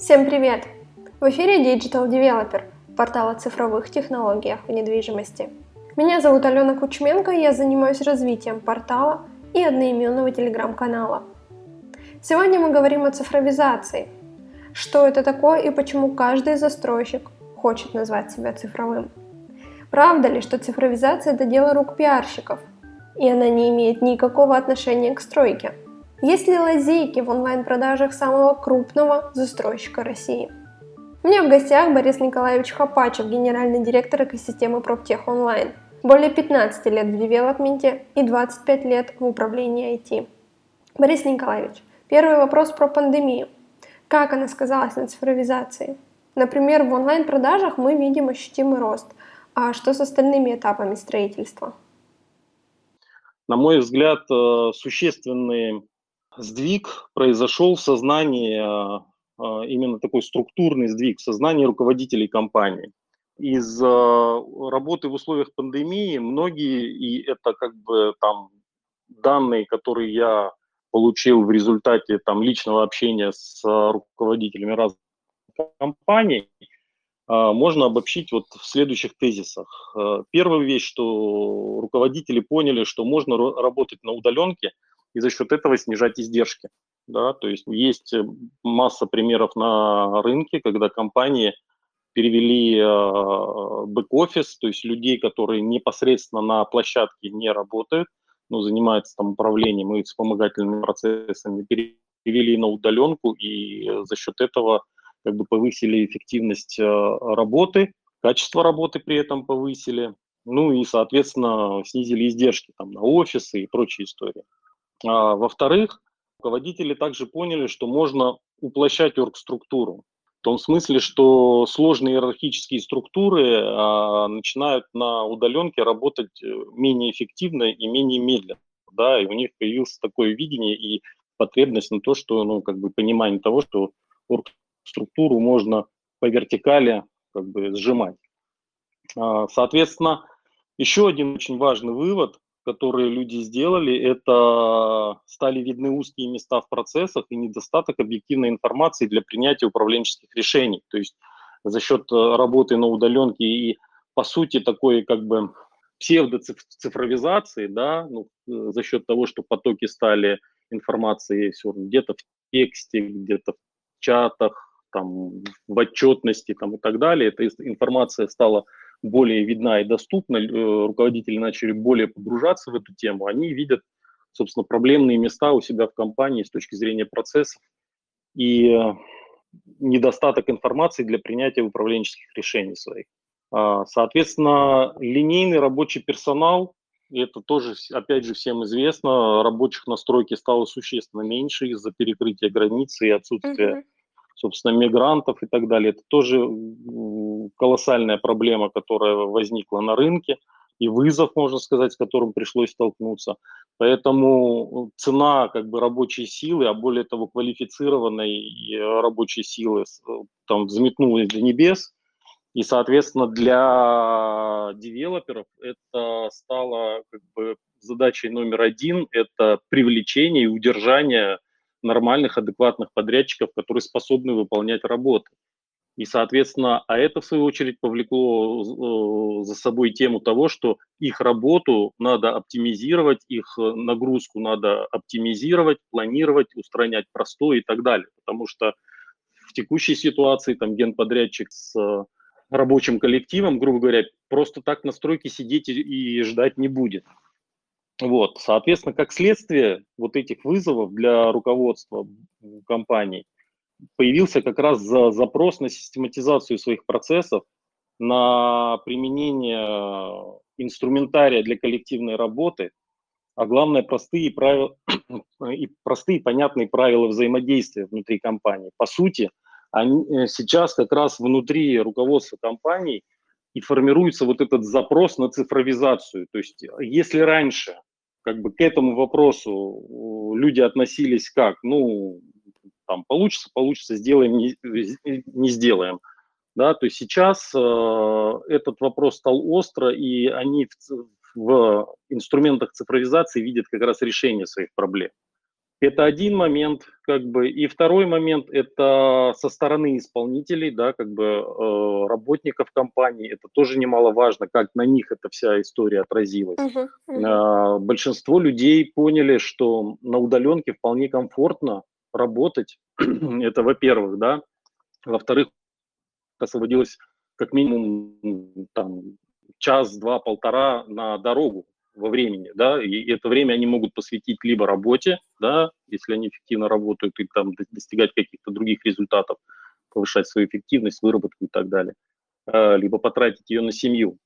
Всем привет! В эфире Digital Developer, портал о цифровых технологиях в недвижимости. Меня зовут Алена Кучменко, и я занимаюсь развитием портала и одноименного телеграм-канала. Сегодня мы говорим о цифровизации. Что это такое и почему каждый застройщик хочет назвать себя цифровым. Правда ли, что цифровизация – это дело рук пиарщиков, и она не имеет никакого отношения к стройке – есть ли лазейки в онлайн-продажах самого крупного застройщика России? У меня в гостях Борис Николаевич Хапачев, генеральный директор экосистемы Проптех Онлайн. Более 15 лет в девелопменте и 25 лет в управлении IT. Борис Николаевич, первый вопрос про пандемию. Как она сказалась на цифровизации? Например, в онлайн-продажах мы видим ощутимый рост. А что с остальными этапами строительства? На мой взгляд, э, существенные сдвиг произошел в сознании, а, а, именно такой структурный сдвиг в сознании руководителей компании. Из а, работы в условиях пандемии многие, и это как бы там данные, которые я получил в результате там личного общения с руководителями разных компаний, можно обобщить вот в следующих тезисах. Первая вещь, что руководители поняли, что можно работать на удаленке – и за счет этого снижать издержки. Да? То есть есть э, масса примеров на рынке, когда компании перевели э, бэк-офис, то есть людей, которые непосредственно на площадке не работают, но занимаются там управлением и вспомогательными процессами, перевели на удаленку и за счет этого как бы повысили эффективность э, работы, качество работы при этом повысили, ну и, соответственно, снизили издержки там, на офисы и прочие истории. А, во-вторых, руководители также поняли, что можно уплощать оргструктуру. В том смысле, что сложные иерархические структуры а, начинают на удаленке работать э, менее эффективно и менее медленно. Да, и у них появилось такое видение и потребность на то, что, ну, как бы понимание того, что оргструктуру можно по вертикали как бы сжимать. А, соответственно, еще один очень важный вывод – которые люди сделали, это стали видны узкие места в процессах и недостаток объективной информации для принятия управленческих решений. То есть за счет э, работы на удаленке и, по сути, такой как бы псевдоцифровизации, да, ну, э, за счет того, что потоки стали информации где-то в тексте, где-то в чатах, там, в отчетности там, и так далее, эта информация стала более видна и доступна, э, руководители начали более погружаться в эту тему, они видят, собственно, проблемные места у себя в компании с точки зрения процессов и э, недостаток информации для принятия управленческих решений своих. А, соответственно, линейный рабочий персонал, это тоже, опять же, всем известно, рабочих настройки стало существенно меньше из-за перекрытия границы и отсутствия mm-hmm собственно, мигрантов и так далее. Это тоже колоссальная проблема, которая возникла на рынке и вызов, можно сказать, с которым пришлось столкнуться. Поэтому цена как бы рабочей силы, а более того квалифицированной рабочей силы там взметнулась до небес. И, соответственно, для девелоперов это стало как бы задачей номер один – это привлечение и удержание нормальных, адекватных подрядчиков, которые способны выполнять работы. И, соответственно, а это, в свою очередь, повлекло э, за собой тему того, что их работу надо оптимизировать, их э, нагрузку надо оптимизировать, планировать, устранять простой и так далее. Потому что в текущей ситуации там генподрядчик с э, рабочим коллективом, грубо говоря, просто так на стройке сидеть и ждать не будет. Вот, соответственно, как следствие вот этих вызовов для руководства компаний появился как раз за запрос на систематизацию своих процессов, на применение инструментария для коллективной работы, а главное простые правила и простые понятные правила взаимодействия внутри компании. По сути, они, э, сейчас как раз внутри руководства компаний и формируется вот этот запрос на цифровизацию. То есть если раньше как бы к этому вопросу люди относились как, ну, там, получится, получится, сделаем, не, не сделаем. Да, то есть сейчас э, этот вопрос стал остро, и они в, в инструментах цифровизации видят как раз решение своих проблем. Это один момент, как бы, и второй момент это со стороны исполнителей, да, как бы э, работников компании. Это тоже немаловажно, как на них эта вся история отразилась. Uh-huh, uh-huh. Э, большинство людей поняли, что на удаленке вполне комфортно работать. это, во-первых, да. Во-вторых, освободилось как минимум там час, два, полтора на дорогу во времени, да, и это время они могут посвятить либо работе, да, если они эффективно работают и там достигать каких-то других результатов, повышать свою эффективность, выработку и так далее, а, либо потратить ее на семью.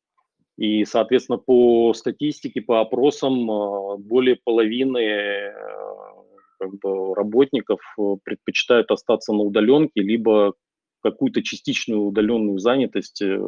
И, соответственно, по статистике, по опросам, а, более половины а, как бы, работников предпочитают остаться на удаленке, либо какую-то частичную удаленную занятость э,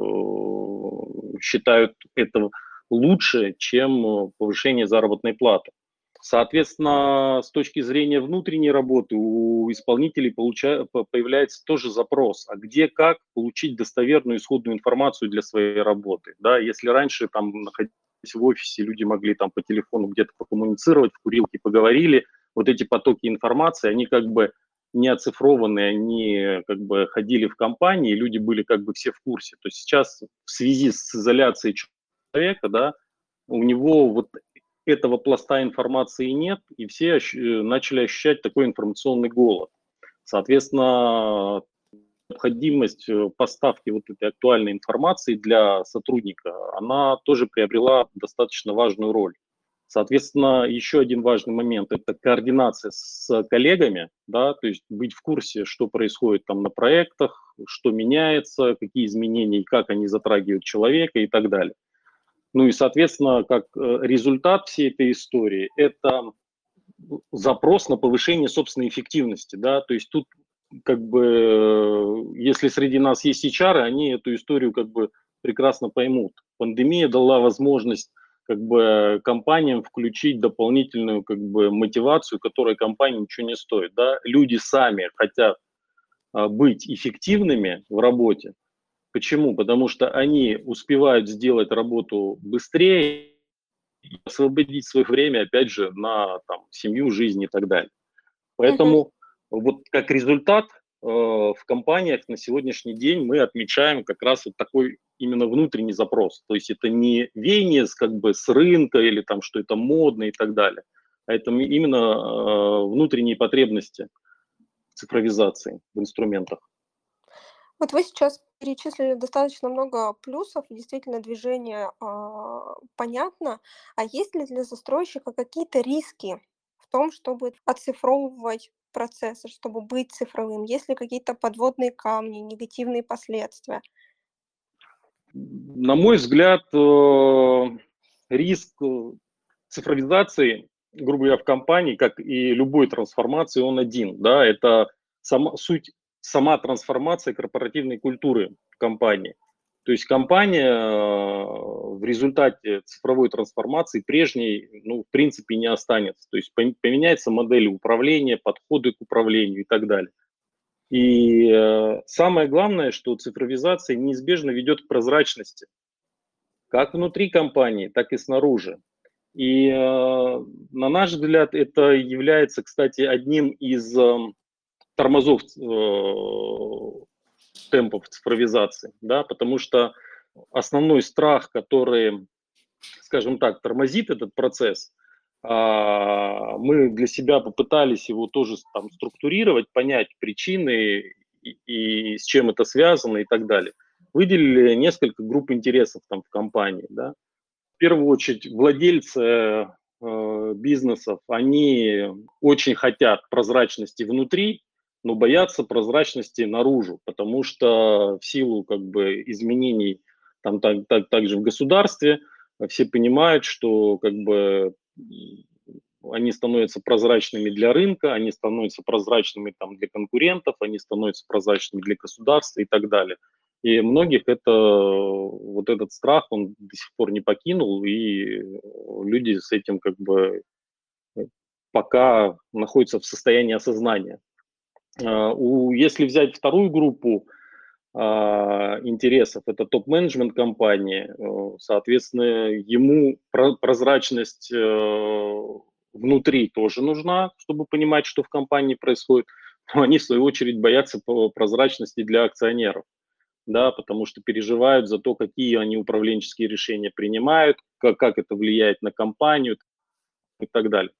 считают это лучше, чем э, повышение заработной платы. Соответственно, с точки зрения внутренней работы у исполнителей получа... появляется тоже запрос, а где, как получить достоверную исходную информацию для своей работы. Да, если раньше, там, находясь в офисе, люди могли там по телефону где-то покоммуницировать, в курилке поговорили, вот эти потоки информации, они как бы не оцифрованные, они как бы ходили в компании, люди были как бы все в курсе. То есть сейчас в связи с изоляцией человека, да, у него вот этого пласта информации нет, и все начали ощущать такой информационный голод. Соответственно, необходимость э, поставки вот этой актуальной информации для сотрудника, она тоже приобрела достаточно важную роль. Соответственно, еще один важный момент – это координация с коллегами, да, то есть быть в курсе, что происходит там на проектах, что меняется, какие изменения и как они затрагивают человека и так далее. Ну и, соответственно, как э, результат всей этой истории – это запрос на повышение собственной эффективности. Да? То есть тут как бы, если среди нас есть HR, они эту историю как бы прекрасно поймут. Пандемия дала возможность как бы компаниям включить дополнительную как бы мотивацию, которая компании ничего не стоит. Да? Люди сами хотят а, быть эффективными в работе, Почему? Потому что они успевают сделать работу быстрее, и освободить свое время, опять же, на там, семью, жизнь и так далее. Поэтому uh-huh. вот как результат э, в компаниях на сегодняшний день мы отмечаем как раз вот такой именно внутренний запрос. То есть это не веяние с, как бы с рынка или там, что это модно и так далее, а это именно э, внутренние потребности цифровизации в инструментах. Вот вы сейчас перечислили достаточно много плюсов, действительно движение а, понятно. А есть ли для застройщика какие-то риски в том, чтобы оцифровывать процессы, чтобы быть цифровым? Есть ли какие-то подводные камни, негативные последствия? На мой взгляд, э, риск э, цифровизации, грубо говоря, в компании, как и любой трансформации, он один. Да? Это сама, суть сама трансформация корпоративной культуры компании. То есть компания э, в результате цифровой трансформации прежней, ну, в принципе, не останется. То есть поменяется модель управления, подходы к управлению и так далее. И э, самое главное, что цифровизация неизбежно ведет к прозрачности, как внутри компании, так и снаружи. И э, на наш взгляд это является, кстати, одним из эм, тормозов э, темпов цифровизации, да, потому что основной страх, который, скажем так, тормозит этот процесс, а, мы для себя попытались его тоже там структурировать, понять причины и, и с чем это связано и так далее. Выделили несколько групп интересов там в компании, да. В первую очередь владельцы э, бизнесов, они очень хотят прозрачности внутри, но боятся прозрачности наружу, потому что в силу как бы изменений там так, так, также в государстве все понимают, что как бы они становятся прозрачными для рынка, они становятся прозрачными там, для конкурентов, они становятся прозрачными для государства и так далее. И многих это, вот этот страх, он до сих пор не покинул, и люди с этим как бы пока находятся в состоянии осознания. А, у, если взять вторую группу а, интересов, это топ-менеджмент компании, э, соответственно, ему прозрачность э, внутри тоже нужна, чтобы понимать, что в компании происходит, но они, в свою очередь, боятся прозрачности для акционеров, да, потому что переживают за то, какие они управленческие решения принимают, как, как это влияет на компанию и так далее.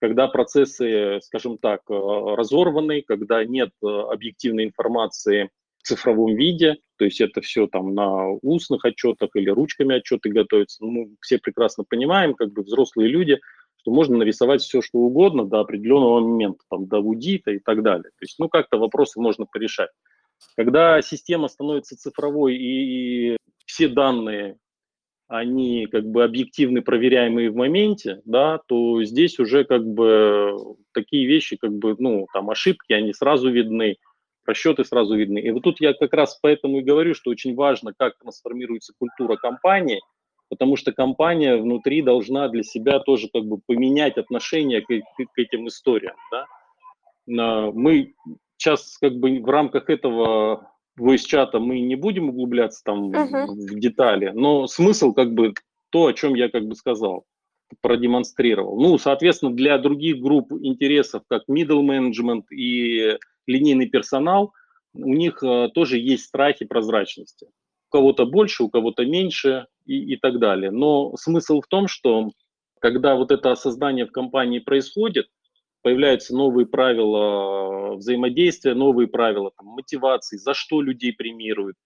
Когда процессы, скажем так, э, разорваны, когда нет э, объективной информации в цифровом виде, то есть это все там на устных отчетах или ручками отчеты готовятся. Ну, мы все прекрасно понимаем, как бы взрослые люди, что можно нарисовать все, что угодно до определенного момента, там, до аудита и так далее. То есть, ну, как-то вопросы можно порешать. Когда система становится цифровой и все данные они как бы объективны, проверяемые в моменте, да, то здесь уже как бы такие вещи, как бы, ну, там ошибки, они сразу видны, расчеты сразу видны. И вот тут я как раз поэтому и говорю, что очень важно, как трансформируется культура компании, потому что компания внутри должна для себя тоже как бы поменять отношение к, к, к этим историям, да. Мы сейчас как бы в рамках этого voice-чата мы не будем углубляться там uh-huh. в детали, но смысл как бы то, о чем я как бы сказал, продемонстрировал. Ну, соответственно, для других групп интересов, как middle management и линейный персонал, у них uh, тоже есть страхи прозрачности. У кого-то больше, у кого-то меньше и, и так далее. Но смысл в том, что когда вот это осознание в компании происходит, появляются новые правила взаимодействия, новые правила там, мотивации, за что людей премируют,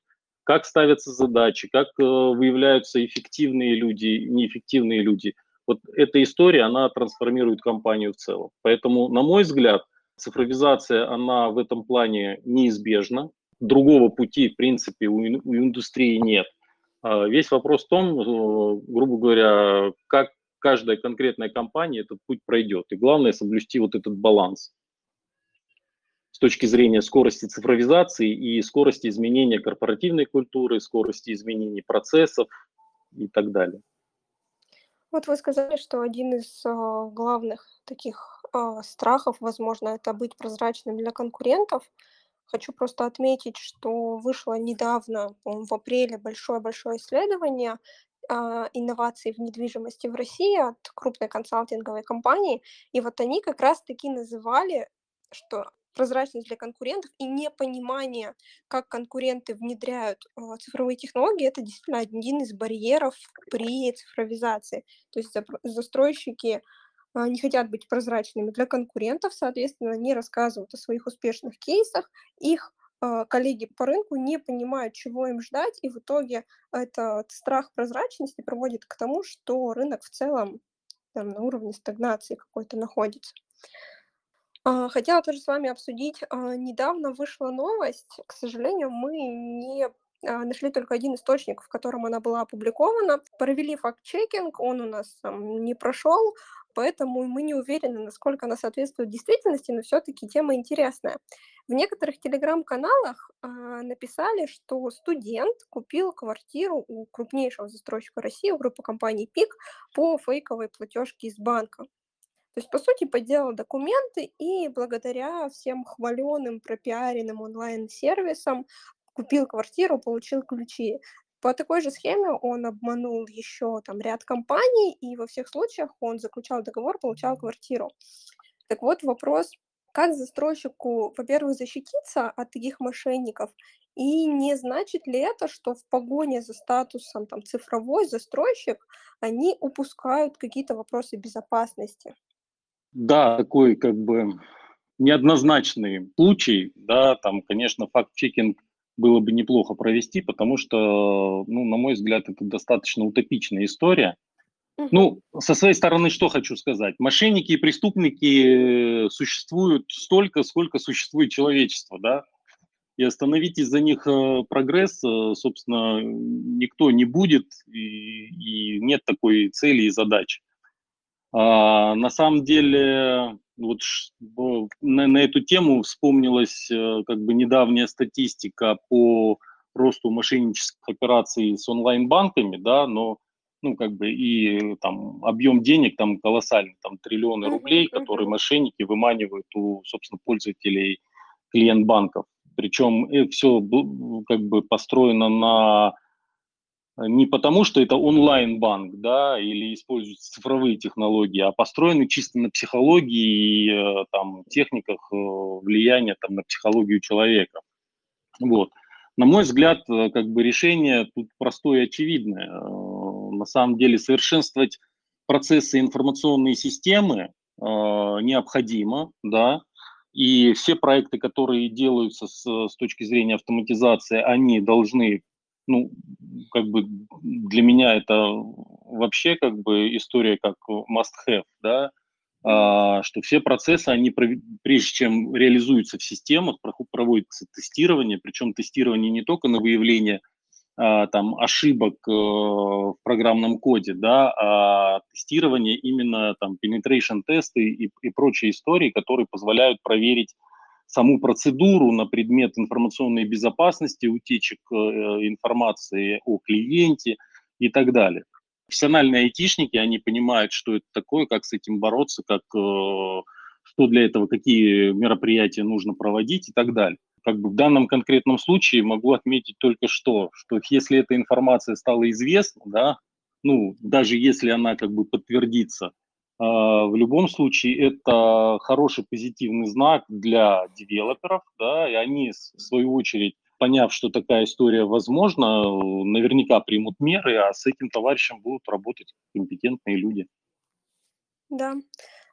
как ставятся задачи, как э, выявляются эффективные люди, неэффективные люди. Вот эта история, она трансформирует компанию в целом. Поэтому, на мой взгляд, цифровизация, она в этом плане неизбежна. Другого пути, в принципе, у, у индустрии нет. А весь вопрос в том, э, грубо говоря, как каждая конкретная компания этот путь пройдет. И главное соблюсти вот этот баланс с точки зрения скорости цифровизации и скорости изменения корпоративной культуры, скорости изменений процессов и так далее. Вот вы сказали, что один из э, главных таких э, страхов, возможно, это быть прозрачным для конкурентов. Хочу просто отметить, что вышло недавно, в апреле, большое-большое исследование инноваций в недвижимости в России от крупной консалтинговой компании. И вот они как раз-таки называли, что прозрачность для конкурентов и непонимание, как конкуренты внедряют а, цифровые технологии, это действительно один из барьеров при цифровизации. То есть застройщики а, не хотят быть прозрачными для конкурентов, соответственно, не рассказывают о своих успешных кейсах, их а, коллеги по рынку не понимают, чего им ждать, и в итоге этот страх прозрачности приводит к тому, что рынок в целом там, на уровне стагнации какой-то находится. А, хотела тоже с вами обсудить, а, недавно вышла новость, к сожалению, мы не нашли только один источник, в котором она была опубликована. Провели факт-чекинг, он у нас там не прошел, поэтому мы не уверены, насколько она соответствует действительности, но все-таки тема интересная. В некоторых телеграм-каналах э, написали, что студент купил квартиру у крупнейшего застройщика России, у группы компаний ПИК, по фейковой платежке из банка. То есть, по сути, подделал документы и благодаря всем хваленым, пропиаренным онлайн-сервисам купил квартиру, получил ключи. По такой же схеме он обманул еще там ряд компаний, и во всех случаях он заключал договор, получал квартиру. Так вот, вопрос, как застройщику, во-первых, защититься от таких мошенников, и не значит ли это, что в погоне за статусом там, цифровой застройщик они упускают какие-то вопросы безопасности? Да, такой как бы неоднозначный случай, да, там, конечно, факт-чекинг было бы неплохо провести, потому что, ну, на мой взгляд, это достаточно утопичная история. Ну, со своей стороны, что хочу сказать. Мошенники и преступники существуют столько, сколько существует человечество, да. И остановить из-за них э, прогресс, э, собственно, никто не будет, и, и нет такой цели и задачи. А, на самом деле, вот на, на эту тему вспомнилась э, как бы недавняя статистика по росту мошеннических операций с онлайн-банками, да, но ну, как бы и там объем денег там колоссальный, там триллионы рублей, которые мошенники выманивают у, собственно, пользователей клиент банков. Причем это все как бы построено на не потому, что это онлайн-банк, да, или используются цифровые технологии, а построены чисто на психологии и э, там, техниках э, влияния там, на психологию человека. Вот. На мой взгляд, э, как бы решение тут простое и очевидное. На самом деле совершенствовать процессы информационной системы необходимо, да, и все проекты, которые делаются с, с точки зрения автоматизации, они должны ну, как бы для меня это вообще как бы история как must-have, да, а, что все процессы, они прежде чем реализуются в системах, проводится тестирование, причем тестирование не только на выявление а, там ошибок э, в программном коде, да, а тестирование именно там penetration тесты и, и прочие истории, которые позволяют проверить саму процедуру на предмет информационной безопасности, утечек э, информации о клиенте и так далее. Профессиональные айтишники, они понимают, что это такое, как с этим бороться, как, э, что для этого, какие мероприятия нужно проводить и так далее. Как бы в данном конкретном случае могу отметить только что, что если эта информация стала известна, да, ну, даже если она как бы подтвердится в любом случае это хороший позитивный знак для девелоперов, да, и они, в свою очередь, поняв, что такая история возможна, наверняка примут меры, а с этим товарищем будут работать компетентные люди. Да,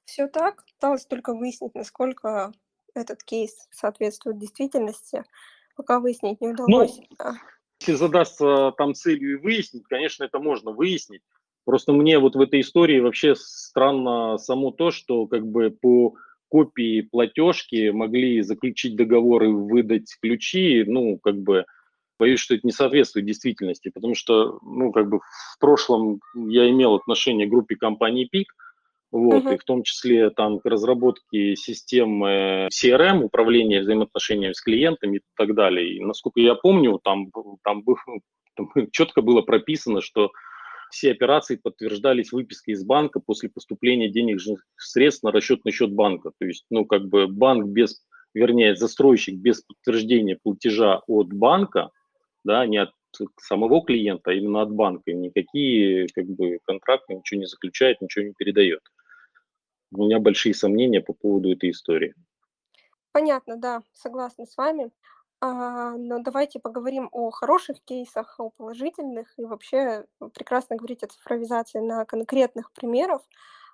все так. Осталось только выяснить, насколько этот кейс соответствует действительности. Пока выяснить не ну, удалось. Ну. Если задастся там целью и выяснить, конечно, это можно выяснить. Просто мне вот в этой истории вообще странно само то, что как бы по копии платежки могли заключить договор и выдать ключи, ну, как бы, боюсь, что это не соответствует действительности, потому что, ну, как бы в прошлом я имел отношение к группе компании ПИК, вот, uh-huh. и в том числе там к разработке системы CRM, управления взаимоотношениями с клиентами и так далее. И, насколько я помню, там, там, там четко было прописано, что все операции подтверждались выпиской из банка после поступления денежных средств на расчетный счет банка. То есть, ну, как бы банк без, вернее, застройщик без подтверждения платежа от банка, да, не от самого клиента, а именно от банка, никакие как бы контракты ничего не заключает, ничего не передает. У меня большие сомнения по поводу этой истории. Понятно, да, согласна с вами. А, но давайте поговорим о хороших кейсах, о положительных и вообще прекрасно говорить о цифровизации на конкретных примерах.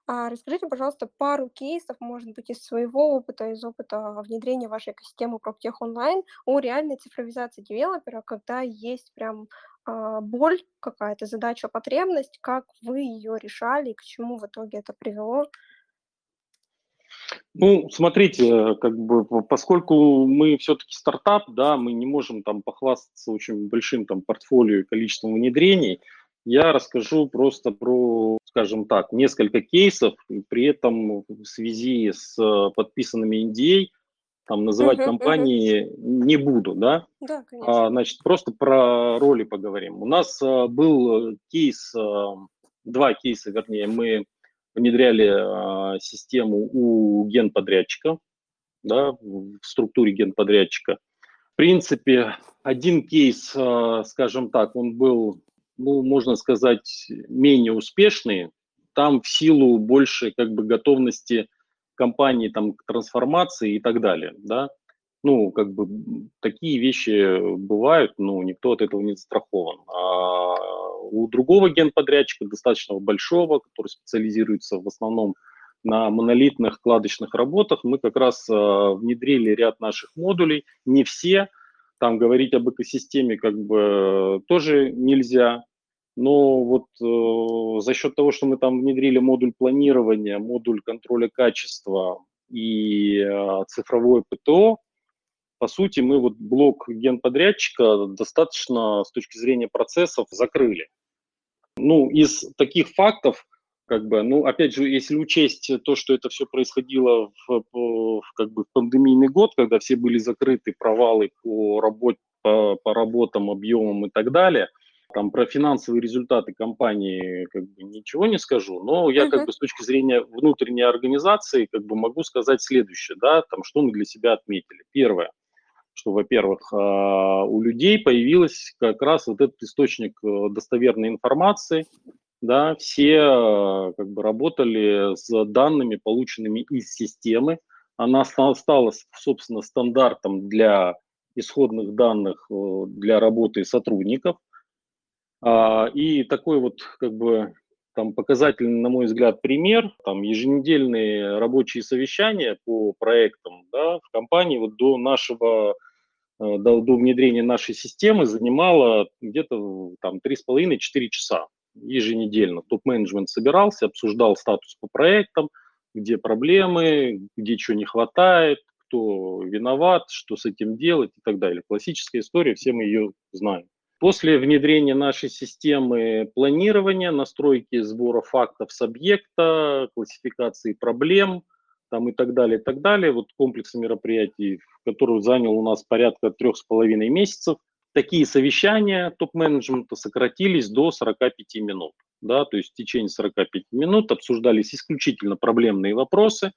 А, расскажите, пожалуйста, пару кейсов, может быть, из своего опыта, из опыта внедрения вашей экосистемы PropTech Online о реальной цифровизации девелопера, когда есть прям а, боль какая-то, задача, потребность, как вы ее решали и к чему в итоге это привело. Ну, смотрите, как бы, поскольку мы все-таки стартап, да, мы не можем там похвастаться очень большим там портфолио и количеством внедрений, я расскажу просто про, скажем так, несколько кейсов, и при этом в связи с подписанными NDA, там называть компании не буду, да? Да, конечно. А, значит, просто про роли поговорим. У нас а, был кейс, а, два кейса, вернее, мы внедряли а, систему у генподрядчика, да, в структуре генподрядчика. В принципе, один кейс, а, скажем так, он был, ну, можно сказать, менее успешный. Там в силу больше как бы готовности компании там, к трансформации и так далее, да. Ну, как бы такие вещи бывают, но никто от этого не застрахован. А у другого генподрядчика, достаточно большого, который специализируется в основном на монолитных кладочных работах, мы как раз э, внедрили ряд наших модулей, не все, там говорить об экосистеме как бы тоже нельзя, но вот э, за счет того, что мы там внедрили модуль планирования, модуль контроля качества и э, цифровое ПТО, по сути, мы вот блок генподрядчика достаточно с точки зрения процессов закрыли. Ну, из таких фактов, как бы, ну, опять же, если учесть то, что это все происходило в, в, как бы, в пандемийный год, когда все были закрыты, провалы по, работе, по, по работам, объемам и так далее, там про финансовые результаты компании как бы ничего не скажу, но я uh-huh. как бы с точки зрения внутренней организации как бы могу сказать следующее, да, там что мы для себя отметили. Первое, что, во-первых, у людей появился как раз вот этот источник достоверной информации, да, все как бы работали с данными, полученными из системы, она стала, собственно, стандартом для исходных данных для работы сотрудников. И такой вот как бы там показательный, на мой взгляд, пример, там еженедельные рабочие совещания по проектам да, в компании вот до нашего, э, до, до внедрения нашей системы занимало где-то там 3,5-4 часа еженедельно. Топ-менеджмент собирался, обсуждал статус по проектам, где проблемы, где чего не хватает, кто виноват, что с этим делать и так далее. Классическая история, все мы ее знаем. После внедрения нашей системы планирования, настройки сбора фактов с объекта, классификации проблем там и так далее, и так далее, вот комплексы мероприятий, который занял у нас порядка трех с половиной месяцев, такие совещания топ-менеджмента сократились до 45 минут. Да, то есть в течение 45 минут обсуждались исключительно проблемные вопросы,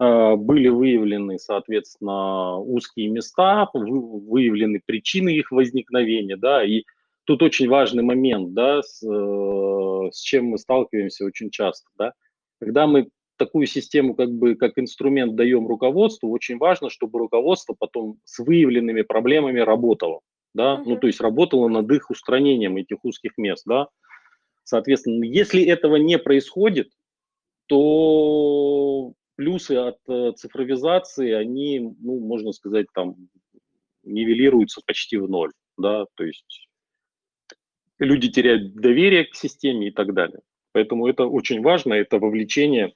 а, были выявлены, соответственно, узкие места, выявлены причины их возникновения, да, и тут очень важный момент, да, с, э, с чем мы сталкиваемся очень часто, да, когда мы такую систему как бы как инструмент даем руководству, очень важно, чтобы руководство потом с выявленными проблемами работало, да, uh-huh. ну то есть работало над их устранением этих узких мест, да. Соответственно, если этого не происходит, то плюсы от э, цифровизации, они, ну, можно сказать, там нивелируются почти в ноль, да, то есть люди теряют доверие к системе и так далее. Поэтому это очень важно, это вовлечение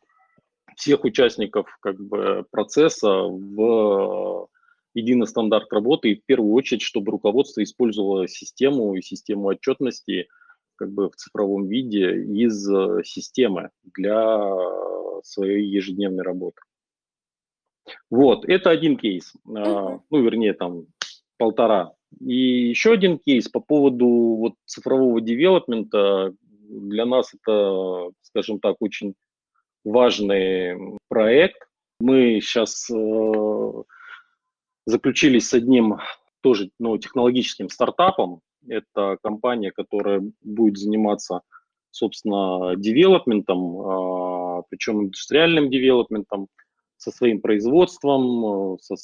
всех участников как бы, процесса в единый стандарт работы и в первую очередь, чтобы руководство использовало систему и систему отчетности как бы в цифровом виде из э, системы для своей ежедневной работы. Вот, это один кейс, uh-huh. ну, вернее, там полтора. И еще один кейс по поводу вот цифрового девелопмента. Для нас это, скажем так, очень важный проект. Мы сейчас э, заключились с одним тоже ну, технологическим стартапом. Это компания, которая будет заниматься, собственно, девелопментом, а, причем индустриальным девелопментом, со своим производством, э, со,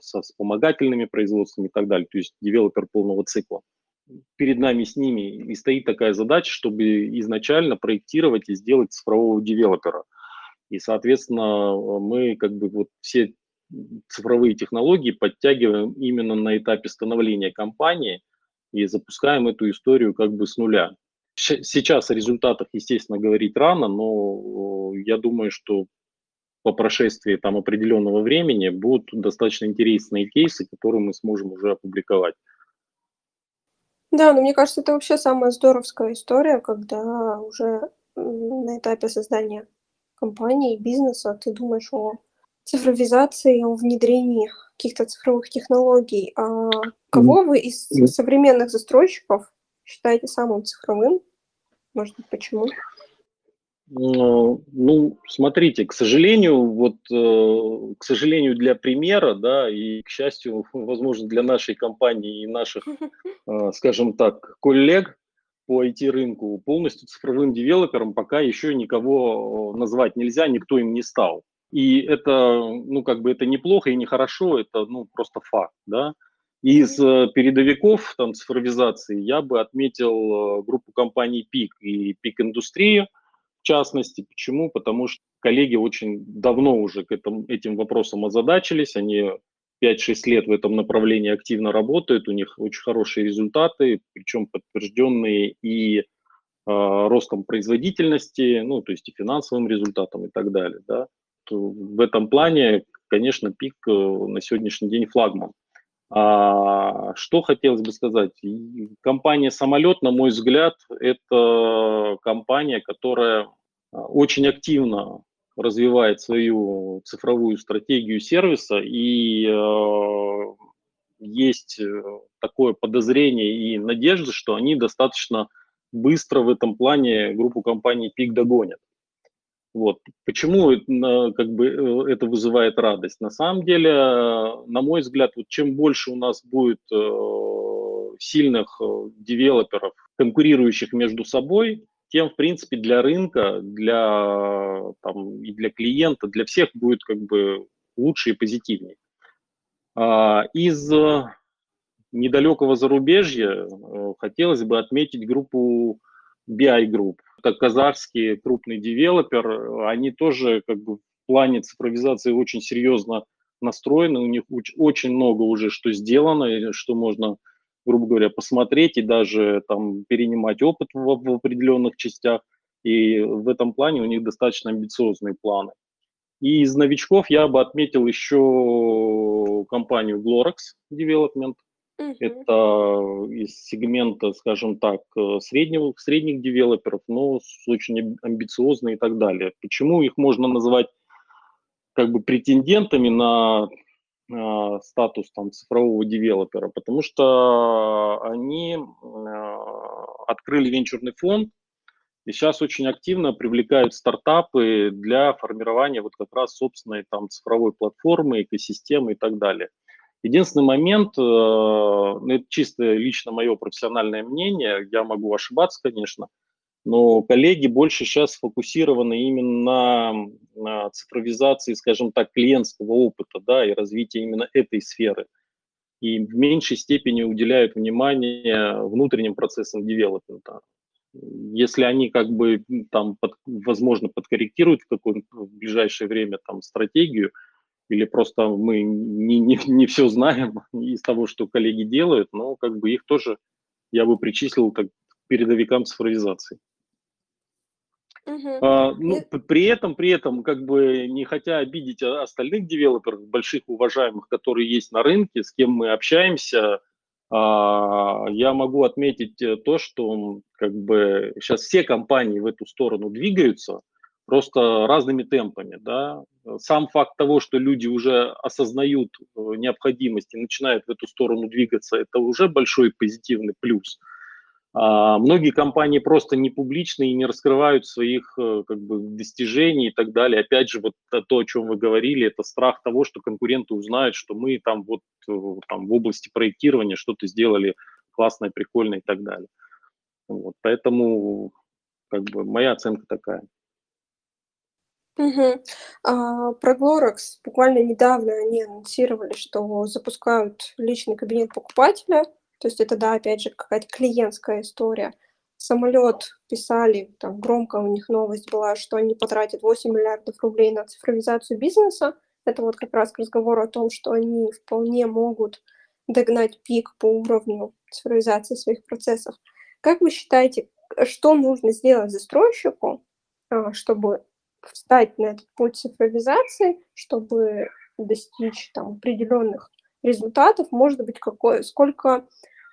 со вспомогательными производствами и так далее, то есть девелопер полного цикла. Перед нами с ними и стоит такая задача, чтобы изначально проектировать и сделать цифрового девелопера. И, соответственно, мы как бы вот все цифровые технологии подтягиваем именно на этапе становления компании и запускаем эту историю как бы с нуля. Сейчас о результатах, естественно, говорить рано, но я думаю, что по прошествии там определенного времени будут достаточно интересные кейсы, которые мы сможем уже опубликовать. Да, но мне кажется, это вообще самая здоровская история, когда уже на этапе создания компании, бизнеса ты думаешь о цифровизации, о внедрении каких-то цифровых технологий. А кого вы из современных застройщиков считаете самым цифровым? Может быть, почему? Ну, смотрите, к сожалению, вот, э, к сожалению, для примера, да, и, к счастью, возможно, для нашей компании и наших, э, скажем так, коллег по IT-рынку, полностью цифровым девелопером пока еще никого назвать нельзя, никто им не стал. И это, ну, как бы это неплохо и нехорошо, это, ну, просто факт, да. Из э, передовиков там, цифровизации я бы отметил группу компаний ПИК и ПИК Индустрию, в частности. Почему? Потому что коллеги очень давно уже к этому, этим вопросам озадачились, они 5-6 лет в этом направлении активно работают, у них очень хорошие результаты, причем подтвержденные и э, ростом производительности, ну, то есть и финансовым результатом и так далее. Да. В этом плане, конечно, пик э, на сегодняшний день флагман. А, что хотелось бы сказать? Компания «Самолет», на мой взгляд, это компания, которая а, очень активно развивает свою цифровую стратегию сервиса, и э, есть такое подозрение и надежда, что они достаточно быстро в этом плане группу компаний «Пик» догонят. Вот. Почему как бы, э, это вызывает радость? На самом деле, на мой взгляд, вот чем больше у нас будет э, сильных э, девелоперов, конкурирующих между собой, тем, в принципе, для рынка, для, там, и для клиента, для всех будет как бы лучше и позитивнее. А, из недалекого зарубежья хотелось бы отметить группу BI Group это казахский крупный девелопер, они тоже как бы в плане цифровизации очень серьезно настроены, у них очень много уже что сделано, что можно, грубо говоря, посмотреть и даже там перенимать опыт в, в определенных частях. И в этом плане у них достаточно амбициозные планы. И из новичков я бы отметил еще компанию Glorex Development – Угу. Это из сегмента, скажем так, э, среднего, средних девелоперов, но с очень амбициозные и так далее. Почему их можно называть как бы претендентами на э, статус там, цифрового девелопера? Потому что они э, открыли венчурный фонд, и сейчас очень активно привлекают стартапы для формирования вот как раз собственной там цифровой платформы, экосистемы и так далее. Единственный момент, э, ну, это чисто лично мое профессиональное мнение, я могу ошибаться, конечно, но коллеги больше сейчас сфокусированы именно на, цифровизации, скажем так, клиентского опыта, да, и развитии именно этой сферы. И в меньшей степени уделяют внимание внутренним процессам девелопмента. Если они как бы там, под, возможно, подкорректируют в какое-то в ближайшее время там стратегию, или просто мы не, не, не все знаем из того, что коллеги делают, но как бы их тоже я бы причислил как передовикам цифровизации. Uh-huh. А, ну, И... при этом, при этом, как бы не хотя обидеть остальных девелоперов, больших уважаемых, которые есть на рынке, с кем мы общаемся, а, я могу отметить э, то, что как бы сейчас все компании в эту сторону двигаются, просто разными темпами. Да? Сам факт того, что люди уже осознают э, необходимость и начинают в эту сторону двигаться, это уже большой позитивный плюс. А многие компании просто не публичны и не раскрывают своих э, как бы, достижений и так далее. Опять же, вот то, о чем вы говорили, это страх того, что конкуренты узнают, что мы там вот э, там, в области проектирования что-то сделали классное, прикольное и так далее. Вот, поэтому как бы моя оценка такая. Угу. А, про Glorex буквально недавно они анонсировали, что запускают личный кабинет покупателя. То есть это, да, опять же, какая-то клиентская история. Самолет писали, там громко у них новость была, что они потратят 8 миллиардов рублей на цифровизацию бизнеса. Это вот как раз к разговору о том, что они вполне могут догнать пик по уровню цифровизации своих процессов. Как вы считаете, что нужно сделать застройщику, а, чтобы встать на этот путь цифровизации, чтобы достичь там определенных результатов, может быть, какой, сколько,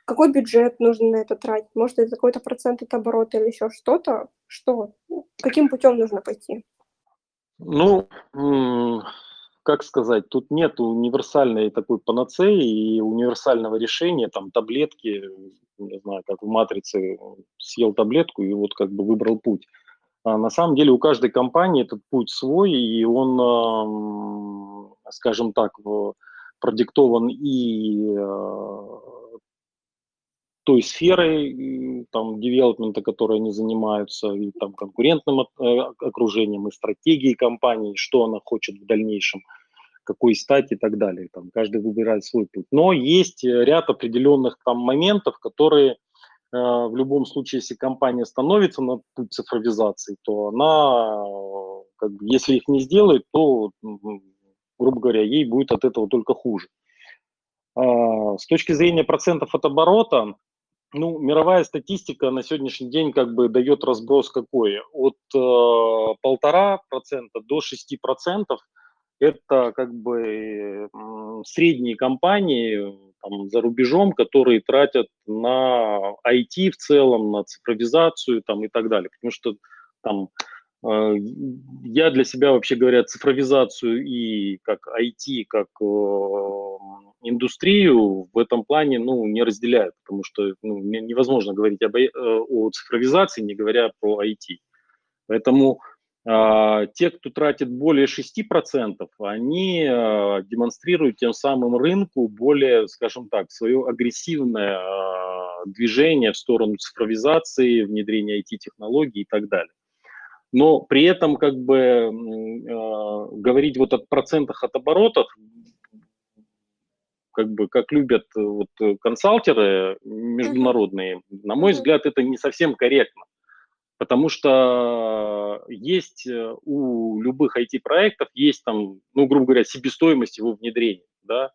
какой бюджет нужно на это тратить, может, это какой-то процент от оборота или еще что-то, что, каким путем нужно пойти? Ну, как сказать, тут нет универсальной такой панацеи и универсального решения, там, таблетки, не знаю, как в «Матрице», съел таблетку и вот как бы выбрал путь. А на самом деле у каждой компании этот путь свой, и он, скажем так, продиктован и э, той сферой там, девелопмента, которой они занимаются, и там, конкурентным э, окружением, и стратегией компании, что она хочет в дальнейшем, какой стать и так далее. Там, каждый выбирает свой путь. Но есть ряд определенных там, моментов, которые Э, в любом случае, если компания становится на путь цифровизации, то она, э, как бы, если их не сделает, то, грубо говоря, ей будет от этого только хуже. А, с точки зрения процентов от оборота, ну, мировая статистика на сегодняшний день как бы дает разброс какой? От э, полтора процента до шести процентов это как бы средние компании там, за рубежом, которые тратят на IT в целом, на цифровизацию там, и так далее. Потому что там э, я для себя, вообще говоря, цифровизацию и как IT, как э, индустрию в этом плане ну, не разделяю, потому что ну, невозможно говорить об, э, о цифровизации, не говоря про IT. Поэтому те, кто тратит более 6%, они а, демонстрируют тем самым рынку более, скажем так, свое агрессивное а, движение в сторону цифровизации, внедрения IT-технологий и так далее. Но при этом как бы говорить вот о процентах от оборотов, как бы как любят вот консалтеры международные, на мой взгляд, это не совсем корректно. Потому что есть э, у любых IT-проектов, есть там, ну, грубо говоря, себестоимость его внедрения, да,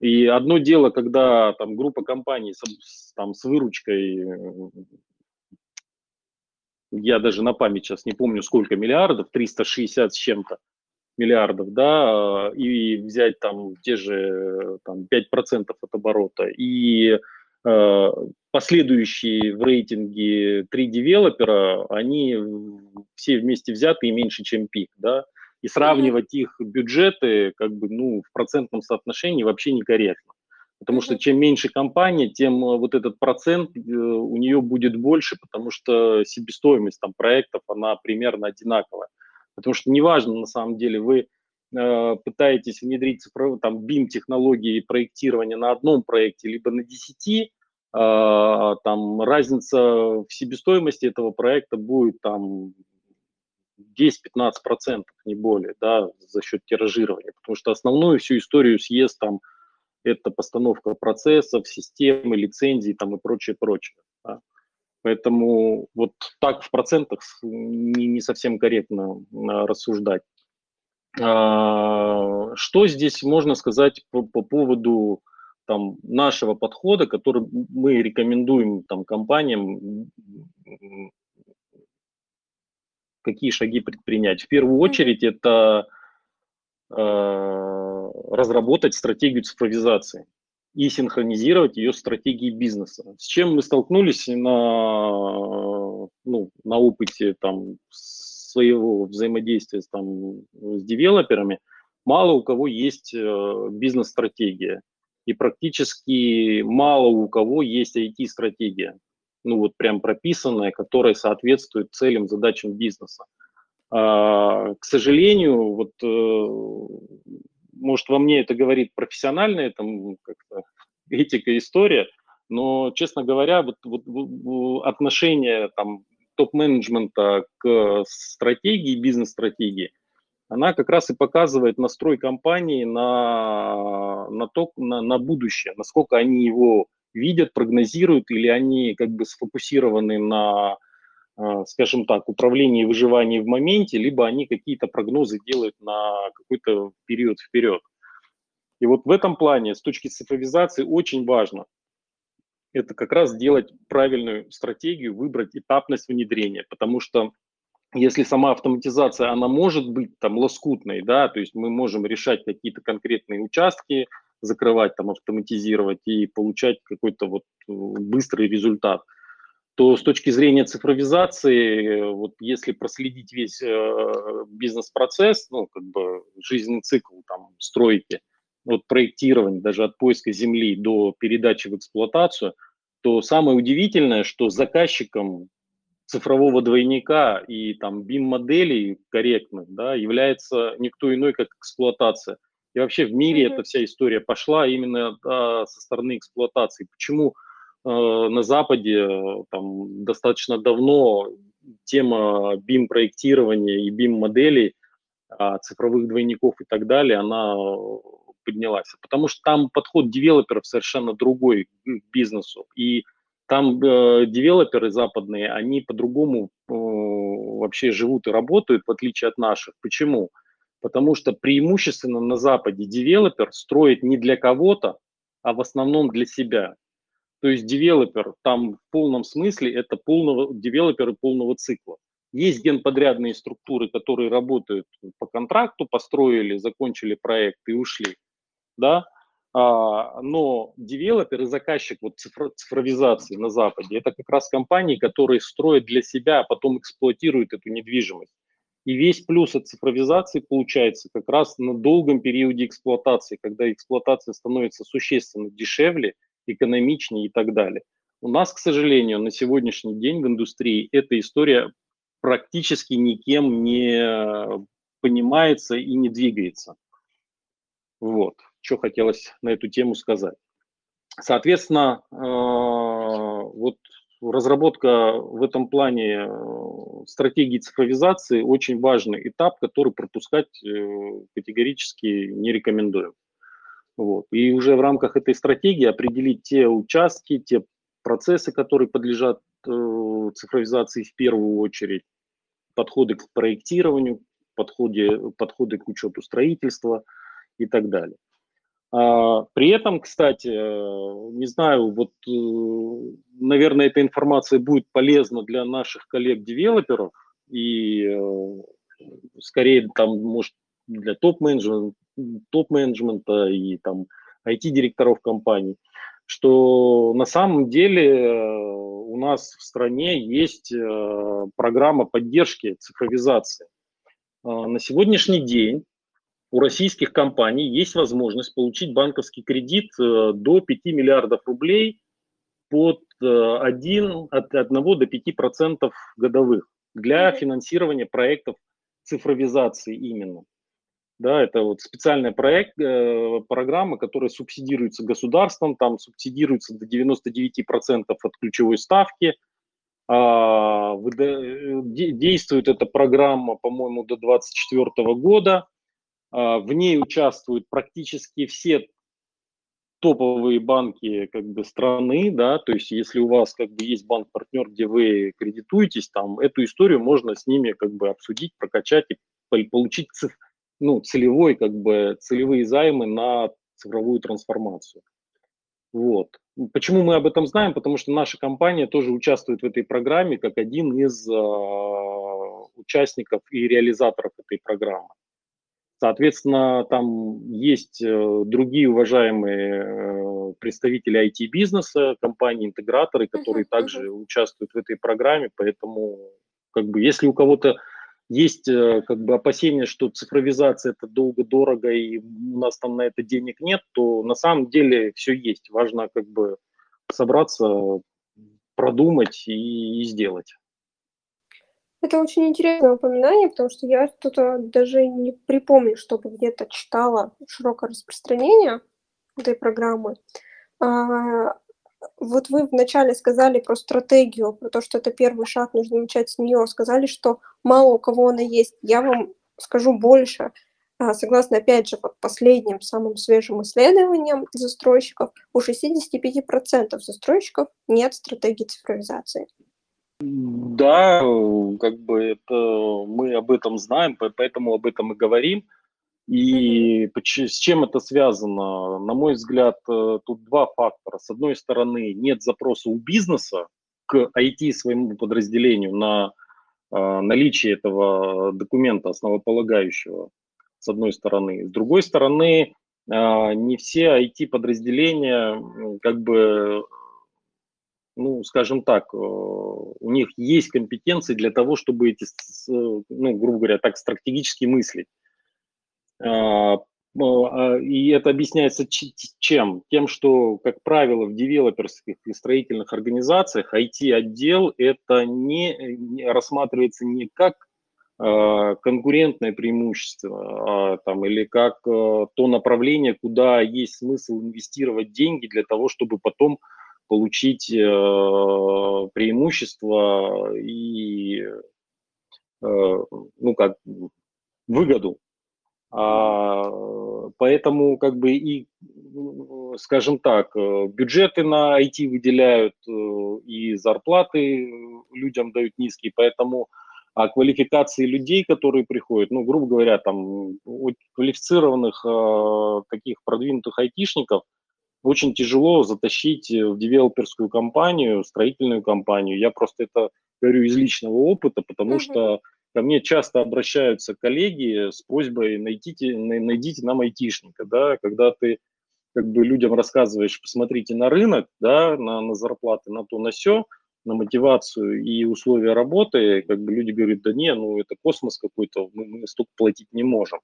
и одно дело, когда там группа компаний с, там, с выручкой, я даже на память сейчас не помню сколько миллиардов, 360 с чем-то миллиардов, да, и взять там те же там, 5% от оборота, и э, последующие в рейтинге три девелопера, они все вместе взятые меньше, чем пик, да, и сравнивать их бюджеты как бы, ну, в процентном соотношении вообще некорректно. Потому что чем меньше компания, тем э, вот этот процент э, у нее будет больше, потому что себестоимость там проектов, она примерно одинаковая. Потому что неважно, на самом деле, вы пытаетесь внедрить там, BIM-технологии проектирования на одном проекте, либо на 10, а, там разница в себестоимости этого проекта будет там 10-15%, не более, да, за счет тиражирования, потому что основную всю историю съест там это постановка процессов, системы, лицензий там и прочее, прочее. Да. Поэтому вот так в процентах не, не совсем корректно а, рассуждать. А, что здесь можно сказать по, по поводу там, нашего подхода, который мы рекомендуем там, компаниям, какие шаги предпринять. В первую очередь это э, разработать стратегию цифровизации и синхронизировать ее с стратегией бизнеса. С чем мы столкнулись на, ну, на опыте там, своего взаимодействия с, там, с девелоперами, мало у кого есть э, бизнес-стратегия и практически мало у кого есть IT-стратегия, ну вот прям прописанная, которая соответствует целям, задачам бизнеса. А, к сожалению, вот, э, может, во мне это говорит профессиональная там, как-то этика, история, но, честно говоря, вот, вот отношение там, топ-менеджмента к стратегии, бизнес-стратегии – она как раз и показывает настрой компании на, на, то, на, на будущее, насколько они его видят, прогнозируют, или они как бы сфокусированы на, а, скажем так, управлении и выживании в моменте, либо они какие-то прогнозы делают на какой-то период вперед. И вот в этом плане, с точки цифровизации, очень важно это как раз сделать правильную стратегию, выбрать этапность внедрения, потому что если сама автоматизация, она может быть там лоскутной, да, то есть мы можем решать какие-то конкретные участки, закрывать, там, автоматизировать и получать какой-то вот э, быстрый результат, то с точки зрения цифровизации, вот если проследить весь э, бизнес-процесс, ну, как бы жизненный цикл там стройки, от проектирования, даже от поиска земли до передачи в эксплуатацию, то самое удивительное, что заказчиком цифрового двойника и там BIM-моделей корректных, да, является никто иной, как эксплуатация. И вообще в мире mm-hmm. эта вся история пошла именно да, со стороны эксплуатации. Почему э, на Западе там достаточно давно тема BIM-проектирования и BIM-моделей, э, цифровых двойников и так далее, она поднялась? Потому что там подход девелоперов совершенно другой к бизнесу. И там э, девелоперы западные, они по-другому э, вообще живут и работают, в отличие от наших. Почему? Потому что преимущественно на Западе девелопер строит не для кого-то, а в основном для себя. То есть девелопер там в полном смысле это полного, девелоперы полного цикла. Есть генподрядные структуры, которые работают по контракту, построили, закончили проект и ушли. Да? А, но девелопер и заказчик вот цифровизации на Западе – это как раз компании, которые строят для себя, а потом эксплуатируют эту недвижимость. И весь плюс от цифровизации получается как раз на долгом периоде эксплуатации, когда эксплуатация становится существенно дешевле, экономичнее и так далее. У нас, к сожалению, на сегодняшний день в индустрии эта история практически никем не понимается и не двигается. Вот, что хотелось на эту тему сказать. Соответственно, э, вот разработка в этом плане э, стратегии цифровизации очень важный этап, который пропускать э, категорически не рекомендуем. Вот. И уже в рамках этой стратегии определить те участки, те процессы, которые подлежат цифровизации в первую очередь, подходы к проектированию, подходы, подходы к учету строительства и так далее. А, при этом, кстати, э, не знаю, вот, э, наверное, эта информация будет полезна для наших коллег-девелоперов и э, скорее там, может, для топ-менеджмента, топ-менеджмента и там IT-директоров компаний, что на самом деле у нас в стране есть программа поддержки цифровизации. А, на сегодняшний день у российских компаний есть возможность получить банковский кредит э, до 5 миллиардов рублей под 1, э, от 1 до 5 процентов годовых для финансирования проектов цифровизации именно. Да, это вот специальная проект, э, программа, которая субсидируется государством, там субсидируется до 99% от ключевой ставки. А, действует эта программа, по-моему, до 2024 года. А, в ней участвуют практически все топовые банки как бы страны, да, то есть если у вас как бы есть банк-партнер, где вы кредитуетесь, там эту историю можно с ними как бы обсудить, прокачать и получить ну, целевой как бы целевые займы на цифровую трансформацию. Вот. Почему мы об этом знаем? Потому что наша компания тоже участвует в этой программе как один из э, участников и реализаторов этой программы. Соответственно, там есть э, другие уважаемые э, представители IT-бизнеса, компании-интеграторы, которые uh-huh, также uh-huh. участвуют в этой программе. Поэтому, как бы, если у кого-то есть э, как бы опасения, что цифровизация это долго, дорого и у нас там на это денег нет, то на самом деле все есть. Важно как бы собраться, продумать и, и сделать. Это очень интересное упоминание, потому что я что-то даже не припомню, чтобы где-то читала широкое распространение этой программы. А, вот вы вначале сказали про стратегию, про то, что это первый шаг, нужно начать с нее. Сказали, что мало у кого она есть. Я вам скажу больше. А, согласно, опять же, вот последним, самым свежим исследованиям застройщиков, у 65% застройщиков нет стратегии цифровизации. Да, как бы это мы об этом знаем, поэтому об этом и говорим. И mm-hmm. с чем это связано? На мой взгляд, э, тут два фактора. С одной стороны, нет запроса у бизнеса к IT своему подразделению на э, наличие этого документа основополагающего, с одной стороны. С другой стороны, э, не все IT-подразделения как бы ну, скажем так, э, у них есть компетенции для того, чтобы эти, ну, грубо говоря, так стратегически мыслить. А, а, и это объясняется чем? Тем, что, как правило, в девелоперских и строительных организациях IT-отдел это не рассматривается не как а, конкурентное преимущество там, или как э, то направление, куда есть смысл инвестировать деньги для того, чтобы потом получить э, преимущество и, э, ну, как, выгоду. А, поэтому, как бы, и, скажем так, э, бюджеты на IT выделяют, и зарплаты людям дают низкие, поэтому а квалификации людей, которые приходят, ну, грубо говоря, там, квалифицированных таких продвинутых айтишников – очень тяжело затащить э, в девелоперскую компанию, строительную компанию. Я просто это говорю из личного опыта, потому mm-hmm. что ко мне часто обращаются коллеги с просьбой найдите, найдите нам айтишника, да, когда ты как бы людям рассказываешь, посмотрите на рынок, да, на, на зарплаты, на то, на все, на мотивацию и условия работы, как бы люди говорят, да не, ну это космос какой-то, мы, мы столько платить не можем.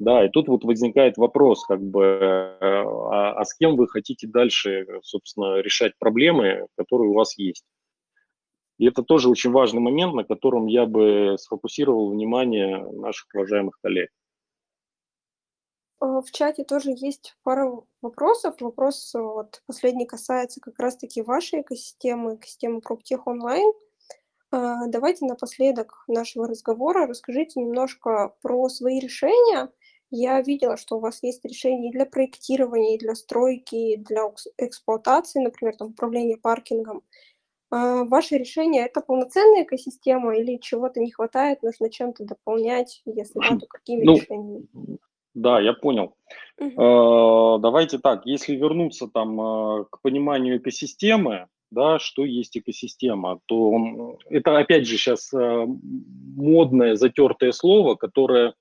Да, и тут вот возникает вопрос, как бы, э, а, а с кем вы хотите дальше, собственно, решать проблемы, которые у вас есть. И это тоже очень важный момент, на котором я бы сфокусировал внимание наших уважаемых коллег. А, в чате тоже есть пара вопросов. Вопрос вот, последний касается как раз-таки вашей экосистемы, экосистемы PropTech онлайн. Давайте напоследок нашего разговора расскажите немножко про свои решения. Я видела, что у вас есть решения и для проектирования, и для стройки, и для эксплуатации, например, там, управления паркингом. А ваше решение – это полноценная экосистема или чего-то не хватает, нужно чем-то дополнять, если да, то какими ну, решениями? Да, я понял. Угу. Давайте так, если вернуться там э, к пониманию экосистемы, да, что есть экосистема, то это опять же сейчас модное затертое слово, которое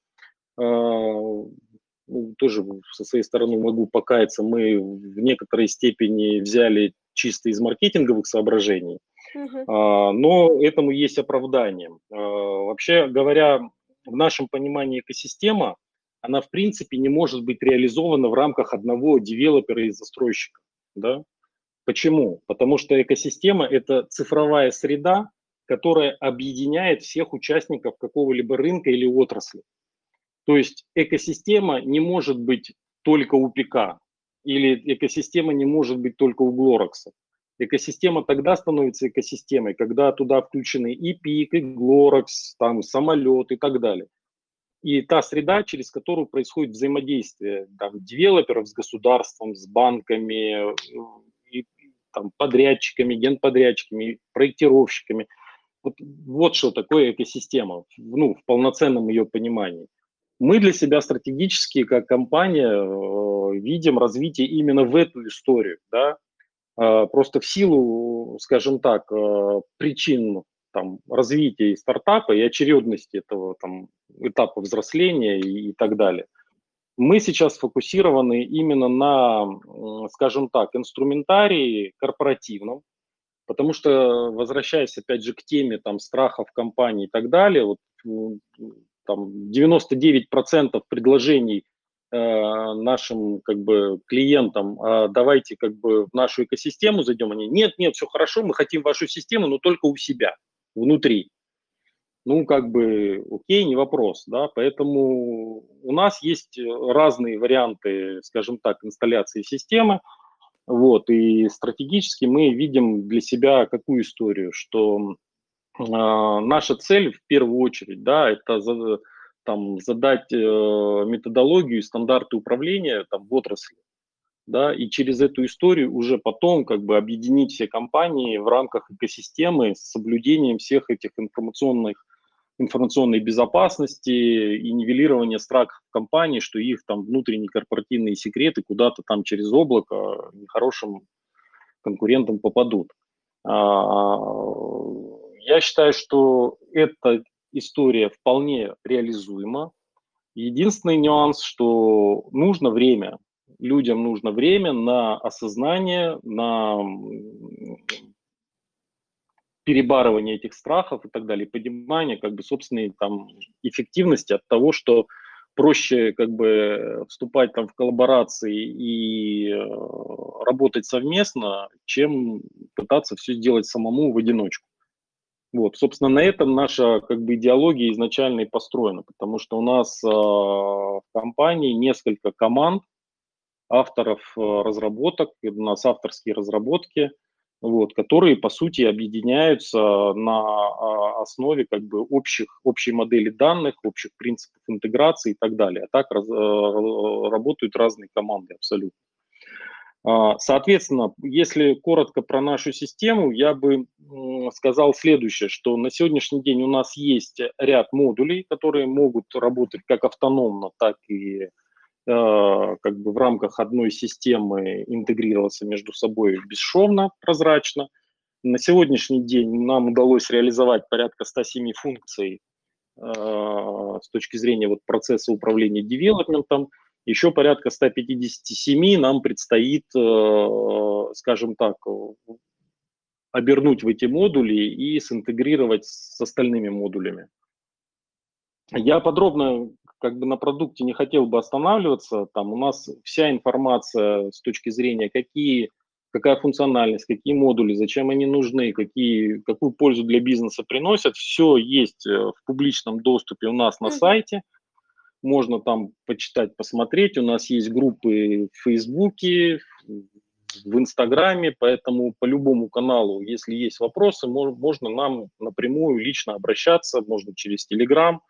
тоже со своей стороны могу покаяться, мы в некоторой степени взяли чисто из маркетинговых соображений, uh-huh. но этому есть оправдание. Вообще говоря, в нашем понимании экосистема, она в принципе не может быть реализована в рамках одного девелопера и застройщика. Да? Почему? Потому что экосистема – это цифровая среда, которая объединяет всех участников какого-либо рынка или отрасли. То есть экосистема не может быть только у ПК, или экосистема не может быть только у Глорокса. Экосистема тогда становится экосистемой, когда туда включены и ПИК, и Глорокс, там, самолет и так далее. И та среда, через которую происходит взаимодействие там, девелоперов с государством, с банками, и, там, подрядчиками, генподрядчиками, проектировщиками. Вот, вот что такое экосистема, ну, в полноценном ее понимании. Мы для себя стратегически, как компания, э, видим развитие именно в эту историю. Да? Э, просто в силу, скажем так, э, причин там, развития стартапа и очередности этого там, этапа взросления и, и так далее. Мы сейчас фокусированы именно на, скажем так, инструментарии корпоративном, потому что, возвращаясь опять же к теме там, страхов компании и так далее, вот там 99% предложений э, нашим как бы клиентам, э, давайте как бы в нашу экосистему зайдем, они, нет, нет, все хорошо, мы хотим вашу систему, но только у себя, внутри. Ну, как бы, окей, не вопрос, да, поэтому у нас есть разные варианты, скажем так, инсталляции системы, вот, и стратегически мы видим для себя какую историю, что а, наша цель в первую очередь, да, это за, там, задать э, методологию и стандарты управления там, в отрасли, да, и через эту историю уже потом как бы объединить все компании в рамках экосистемы с соблюдением всех этих информационных информационной безопасности и нивелирования страхов компании, что их там внутренние корпоративные секреты куда-то там через облако нехорошим конкурентам попадут. А, я считаю, что эта история вполне реализуема. Единственный нюанс, что нужно время. Людям нужно время на осознание, на перебарывание этих страхов и так далее, понимание как бы собственной там эффективности от того, что проще как бы вступать там в коллаборации и э, работать совместно, чем пытаться все сделать самому в одиночку. Вот, собственно, на этом наша как бы идеология изначально и построена, потому что у нас э, в компании несколько команд авторов э, разработок, у нас авторские разработки, вот, которые, по сути, объединяются на а, основе как бы общих, общей модели данных, общих принципов интеграции и так далее. А так раз, э, работают разные команды абсолютно. А, соответственно, если коротко про нашу систему, я бы сказал следующее, что на сегодняшний день у нас есть ряд модулей, которые могут работать как автономно, так и э, как бы в рамках одной системы интегрироваться между собой бесшовно, прозрачно. На сегодняшний день нам удалось реализовать порядка 107 функций э, с точки зрения вот процесса управления девелопментом, еще порядка 157 нам предстоит, э, скажем так, обернуть в эти модули и синтегрировать с остальными модулями. Я подробно как бы на продукте не хотел бы останавливаться. Там у нас вся информация с точки зрения, какие какая функциональность, какие модули, зачем они нужны, какие, какую пользу для бизнеса приносят. Все есть э, в публичном доступе у нас на сайте. Можно там почитать, посмотреть. У нас есть группы в Фейсбуке, в Инстаграме, поэтому по любому каналу, если есть вопросы, можно нам напрямую лично обращаться, можно через Телеграм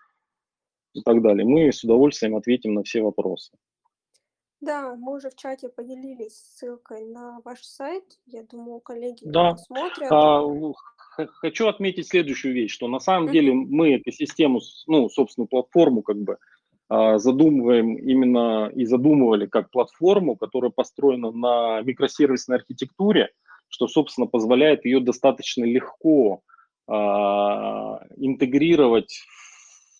и так далее. Мы с удовольствием ответим на все вопросы. Да, мы уже в чате поделились ссылкой на ваш сайт. Я думаю, коллеги да. посмотрят. А, хочу отметить следующую вещь, что на самом деле мы экосистему, ну, собственную платформу как бы задумываем именно и задумывали как платформу, которая построена на микросервисной архитектуре, что, собственно, позволяет ее достаточно легко а, интегрировать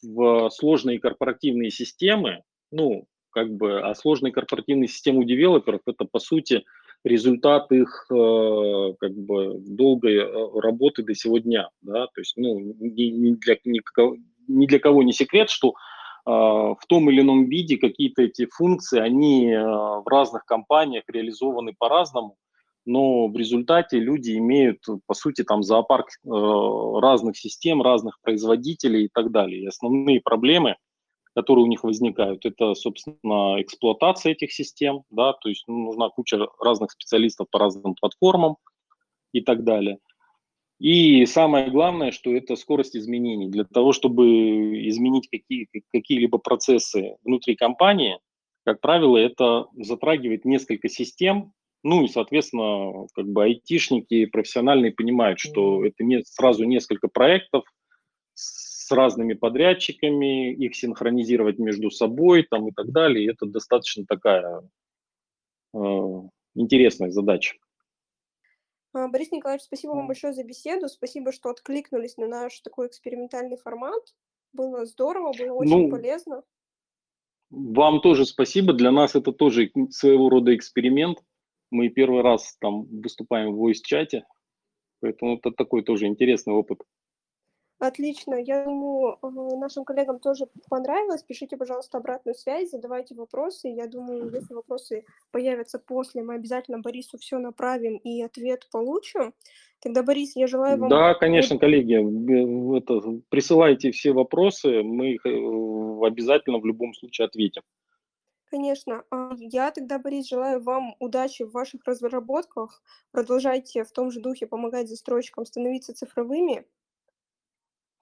в сложные корпоративные системы, ну, как бы, а сложные корпоративные системы у девелоперов это, по сути, результат их э, как бы долгой э, работы до сегодня, да, то есть, ну, ни, ни, для, ни, ни для кого не секрет, что в том или ином виде какие-то эти функции, они э, в разных компаниях реализованы по-разному, но в результате люди имеют, по сути, там зоопарк э, разных систем, разных производителей и так далее. И основные проблемы – которые у них возникают. Это, собственно, эксплуатация этих систем, да, то есть ну, нужна куча разных специалистов по разным платформам и так далее. И самое главное, что это скорость изменений. Для того, чтобы изменить какие, какие-либо процессы внутри компании, как правило, это затрагивает несколько систем, ну и, соответственно, как бы айтишники профессиональные понимают, что это не сразу несколько проектов с разными подрядчиками, их синхронизировать между собой там, и так далее. И это достаточно такая э, интересная задача. А, Борис Николаевич, спасибо вам большое за беседу. Спасибо, что откликнулись на наш такой экспериментальный формат. Было здорово, было очень ну, полезно. Вам тоже спасибо. Для нас это тоже своего рода эксперимент. Мы первый раз там выступаем в voice-чате, поэтому это такой тоже интересный опыт. Отлично. Я думаю, э, нашим коллегам тоже понравилось. Пишите, пожалуйста, обратную связь, задавайте вопросы. Я думаю, если вопросы появятся после, мы обязательно Борису все направим и ответ получим. Тогда, Борис, я желаю вам... Да, конечно, коллеги, это, присылайте все вопросы, мы их э, обязательно в любом случае ответим. Конечно. А я тогда, Борис, желаю вам удачи в ваших разработках. Продолжайте в том же духе помогать застройщикам становиться цифровыми.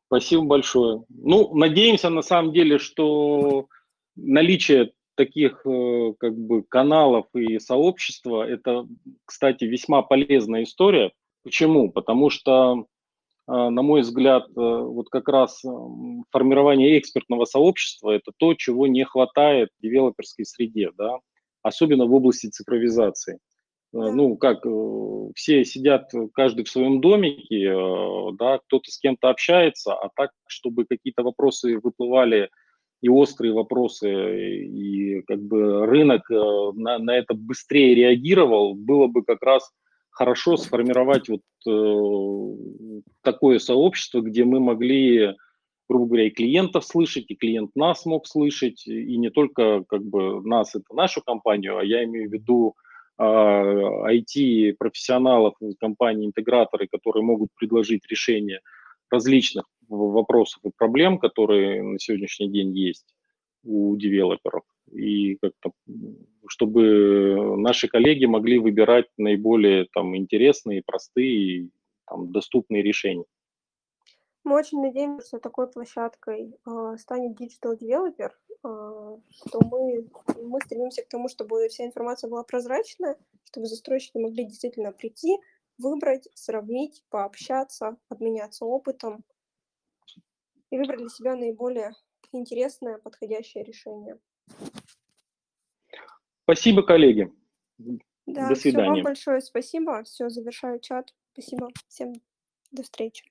Спасибо большое. Ну, надеемся на самом деле, что наличие таких э, как бы каналов и сообщества, это, кстати, весьма полезная история. Почему? Потому что, э, на мой взгляд, э, вот как раз формирование экспертного сообщества – это то, чего не хватает в девелоперской среде, да? особенно в области цифровизации. Э, ну, как э, все сидят каждый в своем домике, э, да, кто-то с кем-то общается, а так, чтобы какие-то вопросы выплывали и острые вопросы, и как бы рынок на, на это быстрее реагировал, было бы как раз хорошо сформировать вот э, такое сообщество, где мы могли, грубо говоря, и клиентов слышать, и клиент нас мог слышать, и не только как бы нас, это нашу компанию, а я имею в виду IT-профессионалов, а, компании-интеграторы, которые могут предложить решение различных вопросов и проблем, которые на сегодняшний день есть у девелоперов. И как-то, чтобы наши коллеги могли выбирать наиболее там, интересные, простые, там, доступные решения. Мы очень надеемся, что такой площадкой э, станет Digital Developer, э, что мы, мы стремимся к тому, чтобы вся информация была прозрачная, чтобы застройщики могли действительно прийти, выбрать, сравнить, пообщаться, обменяться опытом и выбрать для себя наиболее интересное, подходящее решение. Спасибо, коллеги. Да, до свидания. Все, вам большое спасибо. Все, завершаю чат. Спасибо. Всем до встречи.